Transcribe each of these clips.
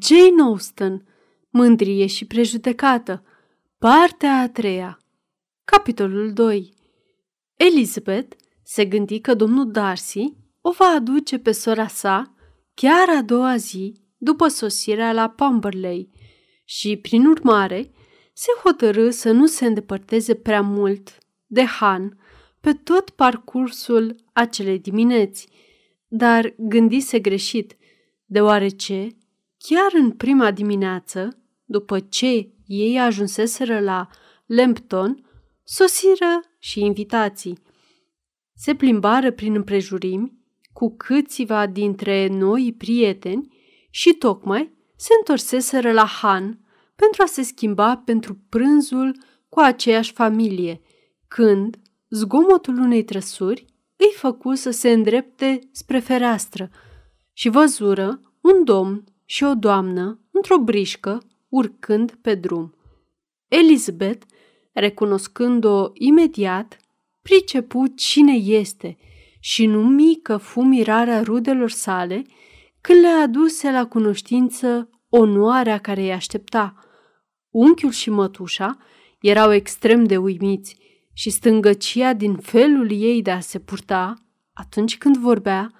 Jane Austen, Mândrie și prejudecată, partea a treia. Capitolul 2 Elizabeth se gândi că domnul Darcy o va aduce pe sora sa chiar a doua zi după sosirea la Pumberley și, prin urmare, se hotărâ să nu se îndepărteze prea mult de Han pe tot parcursul acelei dimineți, dar gândise greșit, deoarece chiar în prima dimineață, după ce ei ajunseseră la Lambton, sosiră și invitații. Se plimbară prin împrejurimi cu câțiva dintre noi prieteni și tocmai se întorseseră la Han pentru a se schimba pentru prânzul cu aceeași familie, când zgomotul unei trăsuri îi făcu să se îndrepte spre fereastră și văzură un domn și o doamnă într-o brișcă urcând pe drum. Elizabeth, recunoscând-o imediat, pricepu cine este și nu mică fu mirarea rudelor sale când le aduse la cunoștință onoarea care îi aștepta. Unchiul și mătușa erau extrem de uimiți și stângăcia din felul ei de a se purta atunci când vorbea,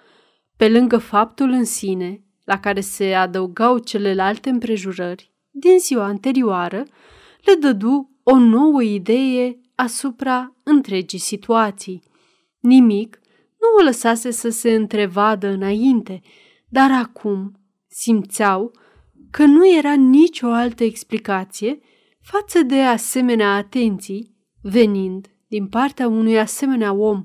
pe lângă faptul în sine, la care se adăugau celelalte împrejurări din ziua anterioară, le dădu o nouă idee asupra întregii situații. Nimic nu o lăsase să se întrevadă înainte, dar acum simțeau că nu era nicio altă explicație față de asemenea atenții venind din partea unui asemenea om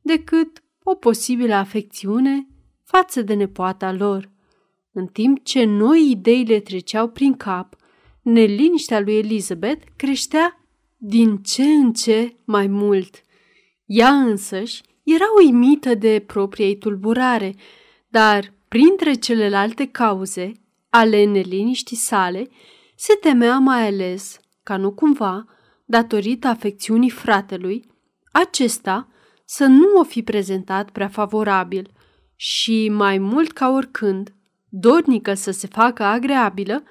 decât o posibilă afecțiune față de nepoata lor. În timp ce noi idei le treceau prin cap, neliniștea lui Elizabeth creștea din ce în ce mai mult. Ea însăși era uimită de propria ei tulburare, dar printre celelalte cauze ale neliniștii sale, se temea mai ales ca nu cumva, datorită afecțiunii fratelui, acesta să nu o fi prezentat prea favorabil și, mai mult ca oricând, dornică să se facă agreabilă,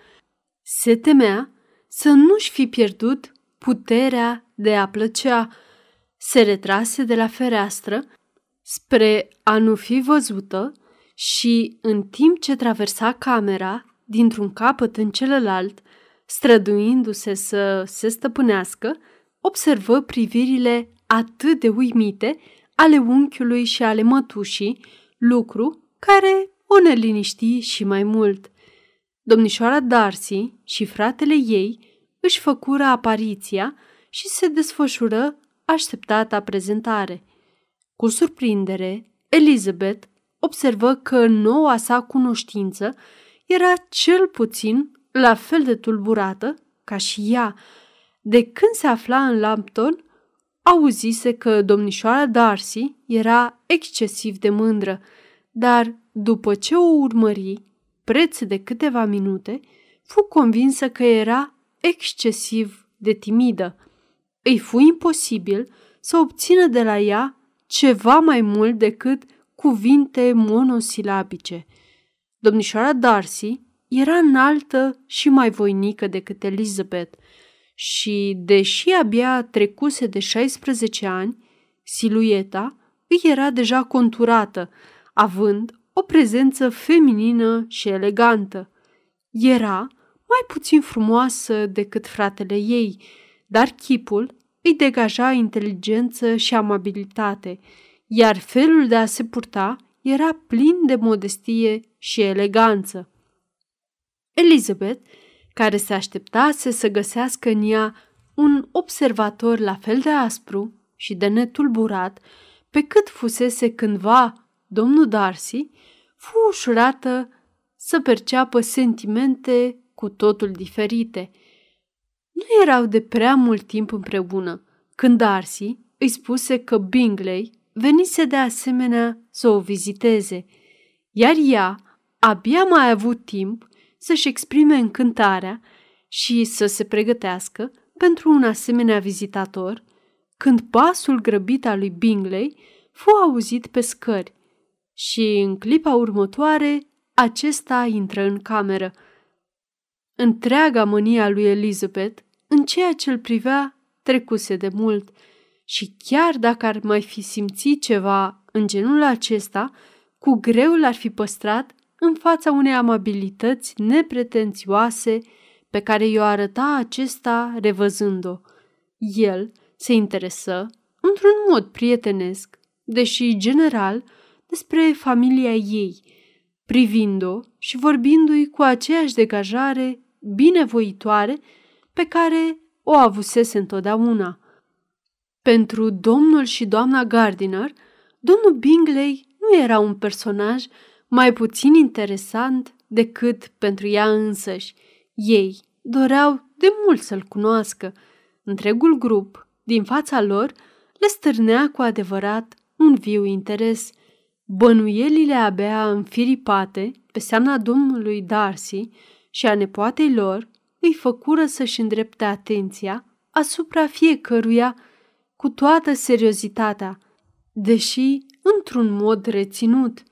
se temea să nu-și fi pierdut puterea de a plăcea. Se retrase de la fereastră spre a nu fi văzută și, în timp ce traversa camera dintr-un capăt în celălalt, străduindu-se să se stăpânească, observă privirile atât de uimite ale unchiului și ale mătușii, lucru care o neliniști și mai mult. Domnișoara Darcy și fratele ei își făcură apariția și se desfășură așteptata prezentare. Cu surprindere, Elizabeth observă că noua sa cunoștință era cel puțin la fel de tulburată ca și ea. De când se afla în Lampton, auzise că domnișoara Darcy era excesiv de mândră, dar după ce o urmări, preț de câteva minute, fu convinsă că era excesiv de timidă. Îi fu imposibil să obțină de la ea ceva mai mult decât cuvinte monosilabice. Domnișoara Darcy era înaltă și mai voinică decât Elizabeth și, deși abia trecuse de 16 ani, silueta îi era deja conturată, având o prezență feminină și elegantă. Era mai puțin frumoasă decât fratele ei, dar chipul îi degaja inteligență și amabilitate, iar felul de a se purta era plin de modestie și eleganță. Elizabeth, care se așteptase să găsească în ea un observator la fel de aspru și de netulburat, pe cât fusese cândva domnul Darcy, fu ușurată să perceapă sentimente cu totul diferite. Nu erau de prea mult timp împreună, când Darcy îi spuse că Bingley venise de asemenea să o viziteze, iar ea abia mai a avut timp să-și exprime încântarea și să se pregătească pentru un asemenea vizitator, când pasul grăbit al lui Bingley fu auzit pe scări și în clipa următoare acesta intră în cameră. Întreaga mânia lui Elizabeth în ceea ce îl privea trecuse de mult și chiar dacă ar mai fi simțit ceva în genul acesta, cu greu l-ar fi păstrat în fața unei amabilități nepretențioase pe care i-o arăta acesta revăzând-o. El se interesă, într-un mod prietenesc, deși general, despre familia ei, privind-o și vorbindu-i cu aceeași degajare binevoitoare pe care o avusese întotdeauna. Pentru domnul și doamna Gardiner, domnul Bingley nu era un personaj mai puțin interesant decât pentru ea însăși. Ei doreau de mult să-l cunoască. Întregul grup, din fața lor, le stârnea cu adevărat un viu interes. Bănuielile abia înfiripate pe seamna domnului Darcy și a nepoatei lor îi făcură să-și îndrepte atenția asupra fiecăruia cu toată seriozitatea, deși într-un mod reținut.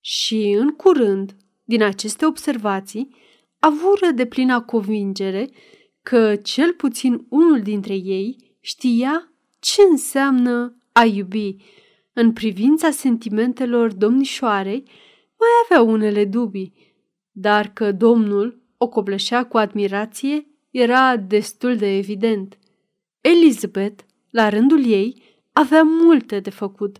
Și, în curând, din aceste observații, avură de plină convingere că cel puțin unul dintre ei știa ce înseamnă a iubi. În privința sentimentelor domnișoarei, mai avea unele dubii, dar că domnul o copleșea cu admirație era destul de evident. Elizabeth, la rândul ei, avea multe de făcut.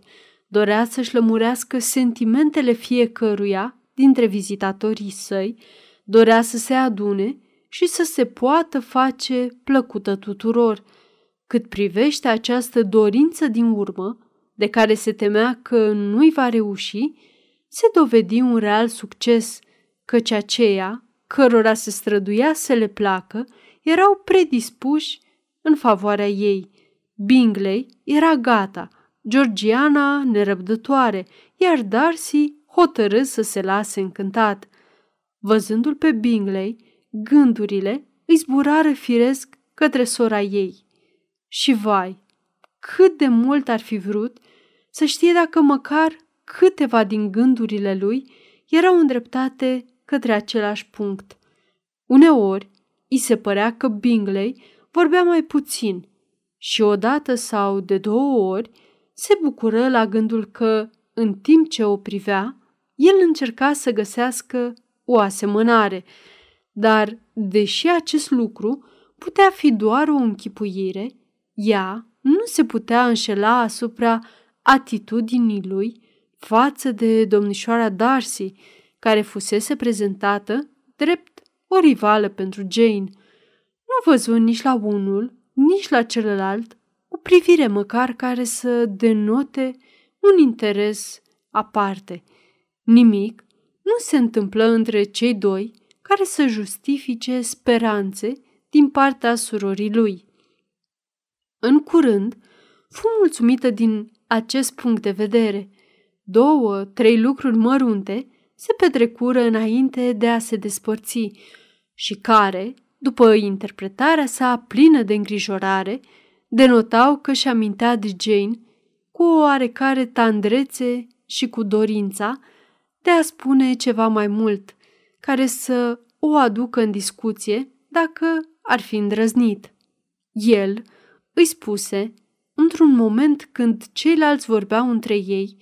Dorea să-și lămurească sentimentele fiecăruia dintre vizitatorii săi, dorea să se adune și să se poată face plăcută tuturor. Cât privește această dorință din urmă, de care se temea că nu-i va reuși, se dovedi un real succes, căci aceea, cărora se străduia să le placă, erau predispuși în favoarea ei. Bingley era gata, Georgiana nerăbdătoare, iar Darcy hotărât să se lase încântat. Văzându-l pe Bingley, gândurile îi zburară firesc către sora ei. Și vai, cât de mult ar fi vrut să știe dacă măcar câteva din gândurile lui erau îndreptate către același punct. Uneori, îi se părea că Bingley vorbea mai puțin și odată sau de două ori se bucură la gândul că, în timp ce o privea, el încerca să găsească o asemănare, dar, deși acest lucru putea fi doar o închipuire, ea nu se putea înșela asupra atitudinii lui față de domnișoara Darcy, care fusese prezentată drept o rivală pentru Jane. Nu văzu nici la unul, nici la celălalt o privire măcar care să denote un interes aparte. Nimic nu se întâmplă între cei doi care să justifice speranțe din partea surorii lui. În curând, fu mulțumită din acest punct de vedere. Două, trei lucruri mărunte se petrecură înainte de a se despărți și care, după interpretarea sa plină de îngrijorare, denotau că și amintea de Jane cu o oarecare tandrețe și cu dorința de a spune ceva mai mult, care să o aducă în discuție dacă ar fi îndrăznit. El îi spuse, într-un moment când ceilalți vorbeau între ei,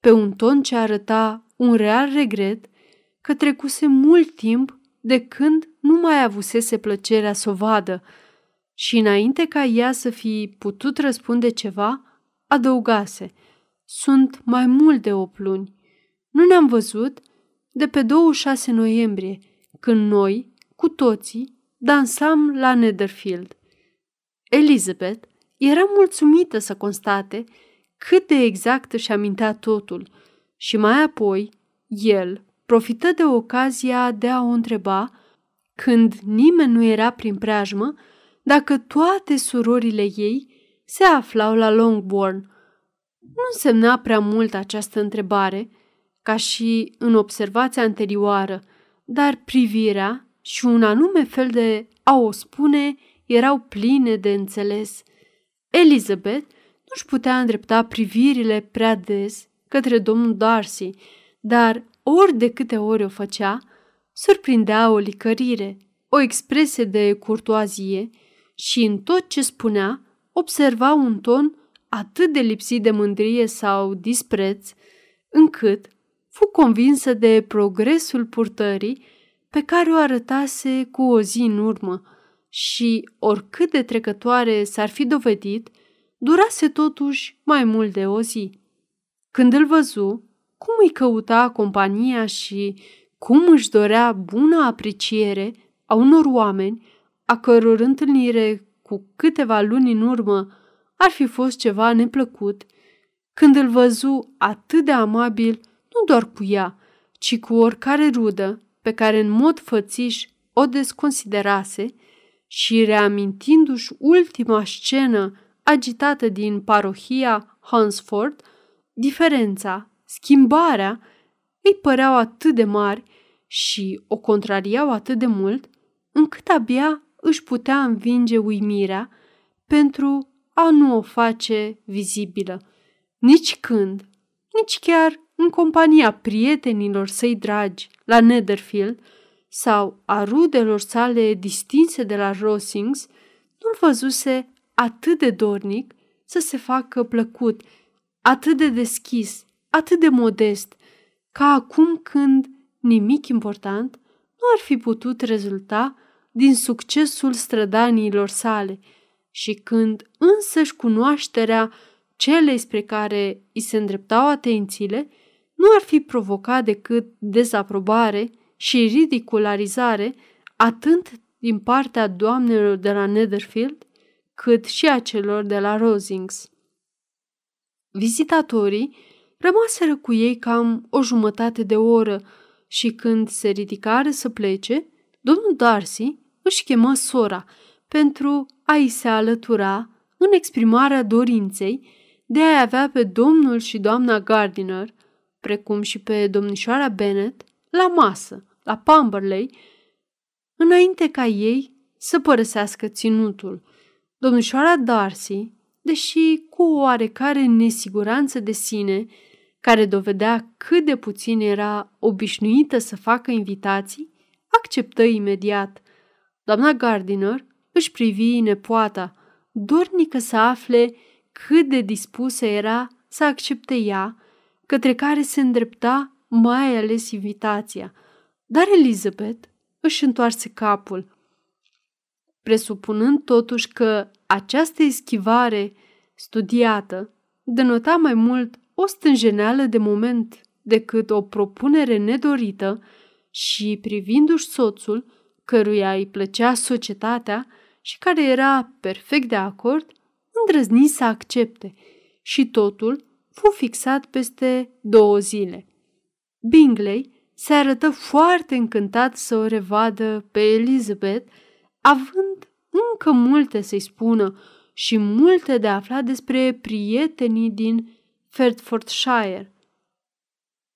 pe un ton ce arăta un real regret, că trecuse mult timp de când nu mai avusese plăcerea să o vadă și înainte ca ea să fi putut răspunde ceva, adăugase, sunt mai mult de opt luni. Nu ne-am văzut de pe 26 noiembrie, când noi, cu toții, dansam la Netherfield. Elizabeth era mulțumită să constate cât de exact își amintea totul și mai apoi el profită de ocazia de a o întreba, când nimeni nu era prin preajmă, dacă toate surorile ei se aflau la Longbourn. Nu însemna prea mult această întrebare, ca și în observația anterioară, dar privirea și un anume fel de a o spune erau pline de înțeles. Elizabeth nu-și putea îndrepta privirile prea des către domnul Darcy, dar ori de câte ori o făcea, surprindea o licărire, o expresie de curtoazie și în tot ce spunea observa un ton atât de lipsit de mândrie sau dispreț, încât fu convinsă de progresul purtării pe care o arătase cu o zi în urmă și, oricât de trecătoare s-ar fi dovedit, durase totuși mai mult de o zi. Când îl văzu, cum îi căuta compania și cum își dorea bună apreciere a unor oameni a căror întâlnire cu câteva luni în urmă ar fi fost ceva neplăcut, când îl văzu atât de amabil nu doar cu ea, ci cu oricare rudă pe care în mod fățiș o desconsiderase și reamintindu-și ultima scenă agitată din parohia Hansford, diferența, schimbarea îi păreau atât de mari și o contrariau atât de mult, încât abia își putea învinge uimirea pentru a nu o face vizibilă. Nici când, nici chiar în compania prietenilor săi dragi la Netherfield sau a rudelor sale distinse de la Rosings, nu-l văzuse atât de dornic să se facă plăcut, atât de deschis, atât de modest, ca acum când nimic important nu ar fi putut rezulta din succesul strădaniilor sale și când însăși cunoașterea celei spre care îi se îndreptau atențiile nu ar fi provocat decât dezaprobare și ridicularizare atât din partea doamnelor de la Netherfield, cât și a celor de la Rosings. Vizitatorii rămaseră cu ei cam o jumătate de oră și când se ridicară să plece, domnul Darcy își chemă sora pentru a-i se alătura în exprimarea dorinței de a avea pe domnul și doamna Gardiner, precum și pe domnișoara Bennet, la masă, la Pamberley, înainte ca ei să părăsească ținutul. Domnișoara Darcy, deși cu o oarecare nesiguranță de sine, care dovedea cât de puțin era obișnuită să facă invitații, acceptă imediat. Doamna Gardiner își privi nepoata, dornică să afle cât de dispusă era să accepte ea, către care se îndrepta mai ales invitația. Dar Elizabeth își întoarse capul, presupunând totuși că această eschivare studiată denota mai mult o stânjeneală de moment decât o propunere nedorită și privindu-și soțul, căruia îi plăcea societatea și care era perfect de acord, îndrăzni să accepte și totul fu fixat peste două zile. Bingley se arătă foarte încântat să o revadă pe Elizabeth, având încă multe să-i spună și multe de aflat despre prietenii din Hertfordshire.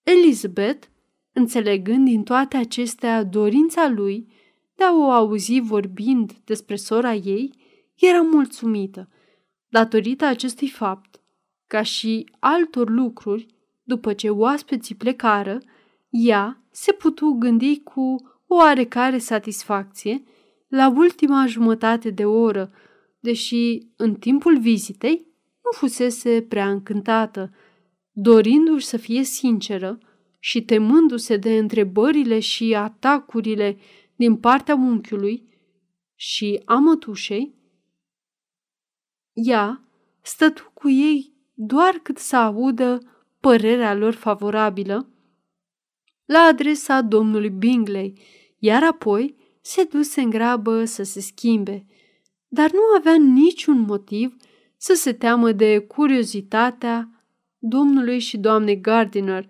Elizabeth, înțelegând din toate acestea dorința lui de a o auzi vorbind despre sora ei, era mulțumită. Datorită acestui fapt, ca și altor lucruri, după ce oaspeții plecară, ea se putu gândi cu oarecare satisfacție la ultima jumătate de oră, deși în timpul vizitei nu fusese prea încântată, dorindu-și să fie sinceră și temându-se de întrebările și atacurile din partea unchiului și a mătușei, ea stătu cu ei doar cât să audă părerea lor favorabilă la adresa domnului Bingley, iar apoi se duse în grabă să se schimbe, dar nu avea niciun motiv să se teamă de curiozitatea domnului și doamnei Gardiner.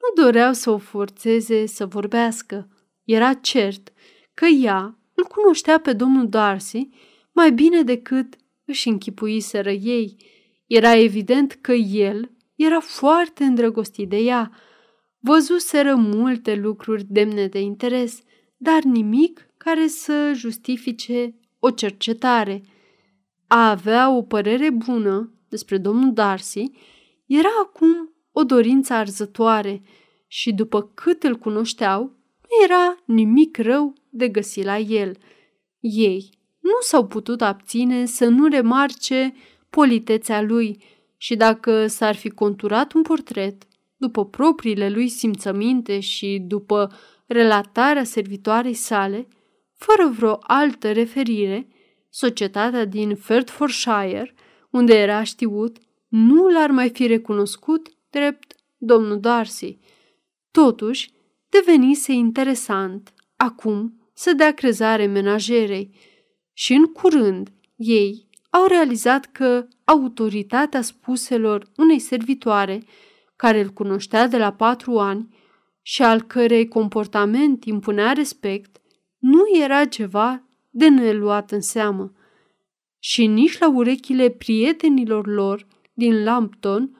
Nu doreau să o forțeze să vorbească. Era cert că ea îl cunoștea pe domnul Darcy mai bine decât își închipuiseră ei. Era evident că el era foarte îndrăgostit de ea. Văzuseră multe lucruri demne de interes, dar nimic care să justifice o cercetare. A avea o părere bună despre domnul Darcy era acum o dorință arzătoare și după cât îl cunoșteau, nu era nimic rău de găsit la el. Ei nu s-au putut abține să nu remarce politețea lui și dacă s-ar fi conturat un portret, după propriile lui simțăminte și după relatarea servitoarei sale, fără vreo altă referire, societatea din Fertfordshire, unde era știut, nu l-ar mai fi recunoscut drept domnul Darcy. Totuși, devenise interesant acum să dea crezare menajerei și în curând ei au realizat că autoritatea spuselor unei servitoare, care îl cunoștea de la patru ani și al cărei comportament impunea respect, nu era ceva de neluat în seamă. Și nici la urechile prietenilor lor din Lampton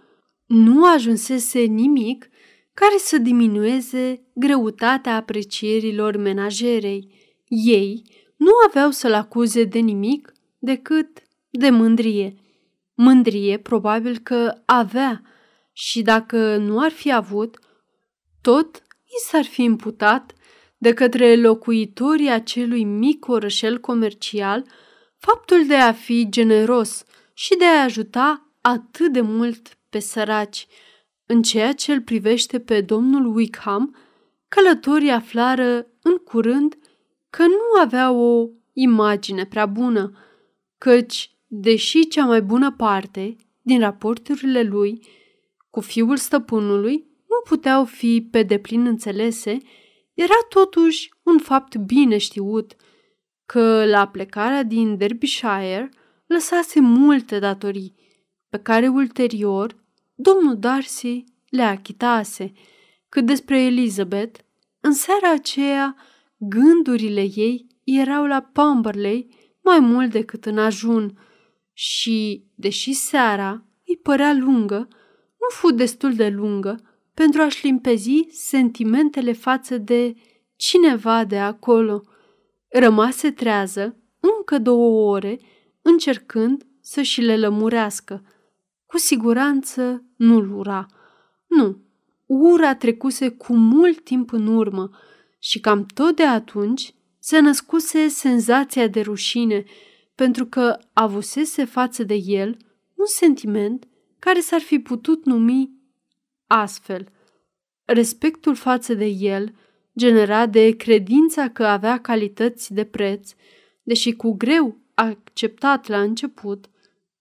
nu ajunsese nimic care să diminueze greutatea aprecierilor menajerei. Ei nu aveau să-l acuze de nimic decât de mândrie. Mândrie probabil că avea și dacă nu ar fi avut, tot i s-ar fi imputat de către locuitorii acelui mic orășel comercial faptul de a fi generos și de a ajuta atât de mult pe săraci. În ceea ce îl privește pe domnul Wickham, călătorii aflară în curând că nu avea o imagine prea bună, căci, deși cea mai bună parte din raporturile lui cu fiul stăpânului nu puteau fi pe deplin înțelese, era totuși un fapt bine știut că la plecarea din Derbyshire lăsase multe datorii, pe care ulterior domnul Darcy le achitase. Cât despre Elizabeth, în seara aceea gândurile ei erau la Pumberley mai mult decât în ajun și, deși seara îi părea lungă, nu fu destul de lungă pentru a-și limpezi sentimentele față de cineva de acolo. Rămase trează încă două ore, încercând să și le lămurească. Cu siguranță nu-l ura. Nu, ura trecuse cu mult timp în urmă și cam tot de atunci se născuse senzația de rușine, pentru că avusese față de el un sentiment care s-ar fi putut numi astfel. Respectul față de el, generat de credința că avea calități de preț, deși cu greu acceptat la început,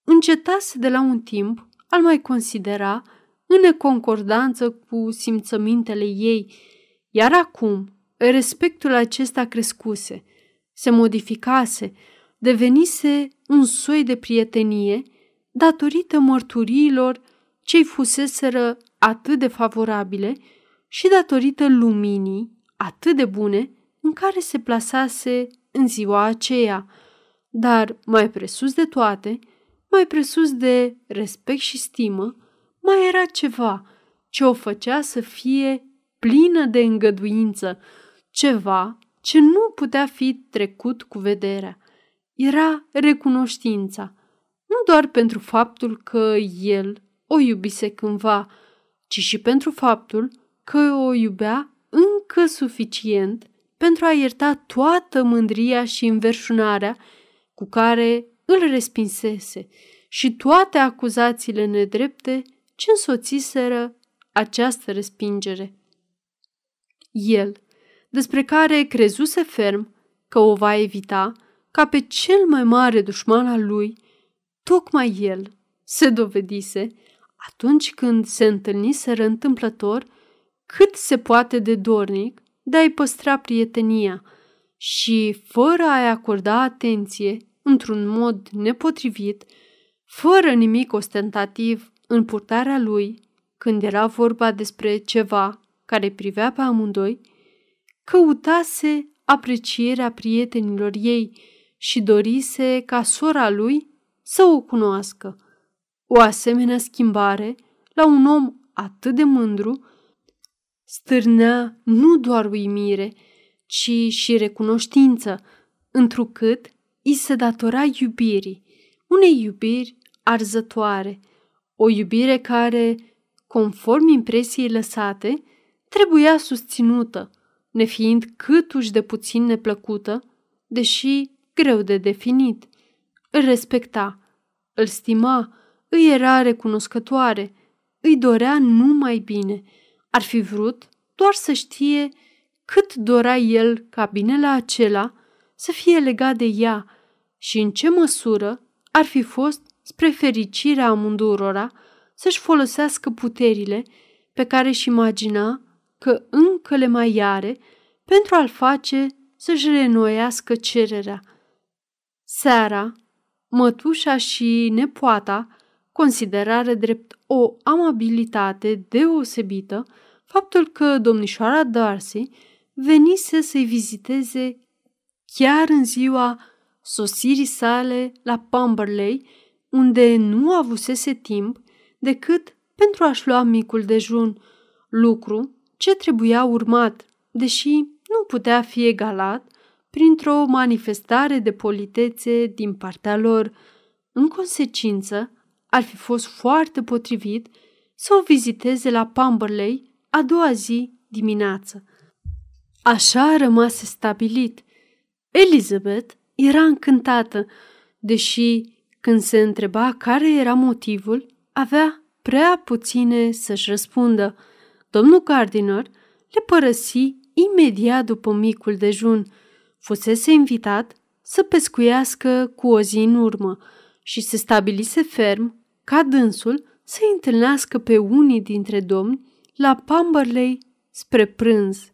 încetase de la un timp al mai considera în neconcordanță cu simțămintele ei, iar acum respectul acesta crescuse, se modificase, devenise un soi de prietenie datorită mărturiilor ce-i fuseseră atât de favorabile și datorită luminii atât de bune în care se plasase în ziua aceea, dar mai presus de toate, mai presus de respect și stimă, mai era ceva ce o făcea să fie plină de îngăduință, ceva ce nu putea fi trecut cu vederea. Era recunoștința, nu doar pentru faptul că el o iubise cândva, ci și pentru faptul că o iubea încă suficient pentru a ierta toată mândria și înverșunarea cu care îl respinsese și toate acuzațiile nedrepte ce însoțiseră această respingere. El, despre care crezuse ferm că o va evita ca pe cel mai mare dușman al lui, tocmai el se dovedise atunci când se întâlniseră întâmplător cât se poate de dornic de a-i păstra prietenia și, fără a-i acorda atenție într-un mod nepotrivit, fără nimic ostentativ în purtarea lui, când era vorba despre ceva care privea pe amândoi, căutase aprecierea prietenilor ei și dorise ca sora lui să o cunoască. O asemenea schimbare la un om atât de mândru stârnea nu doar uimire, ci și recunoștință, întrucât îi se datora iubirii, unei iubiri arzătoare, o iubire care, conform impresiei lăsate, trebuia susținută, nefiind câtuși de puțin neplăcută, deși greu de definit. Îl respecta, îl stima, îi era recunoscătoare, îi dorea numai bine. Ar fi vrut doar să știe cât dora el ca binele acela să fie legat de ea și în ce măsură ar fi fost spre fericirea amândurora să-și folosească puterile pe care își imagina că încă le mai are pentru a-l face să-și renoiască cererea. Seara, mătușa și nepoata considerare drept o amabilitate deosebită faptul că domnișoara Darcy venise să-i viziteze chiar în ziua sosirii sale la Pumberley, unde nu avusese timp decât pentru a-și lua micul dejun, lucru ce trebuia urmat, deși nu putea fi egalat printr-o manifestare de politețe din partea lor. În consecință, ar fi fost foarte potrivit să o viziteze la Pumberley a doua zi dimineață. Așa rămase stabilit. Elizabeth era încântată, deși când se întreba care era motivul, avea prea puține să-și răspundă. Domnul Gardiner le părăsi imediat după micul dejun. Fusese invitat să pescuiască cu o zi în urmă și se stabilise ferm ca dânsul să întâlnească pe unii dintre domni la Pamberley spre prânz.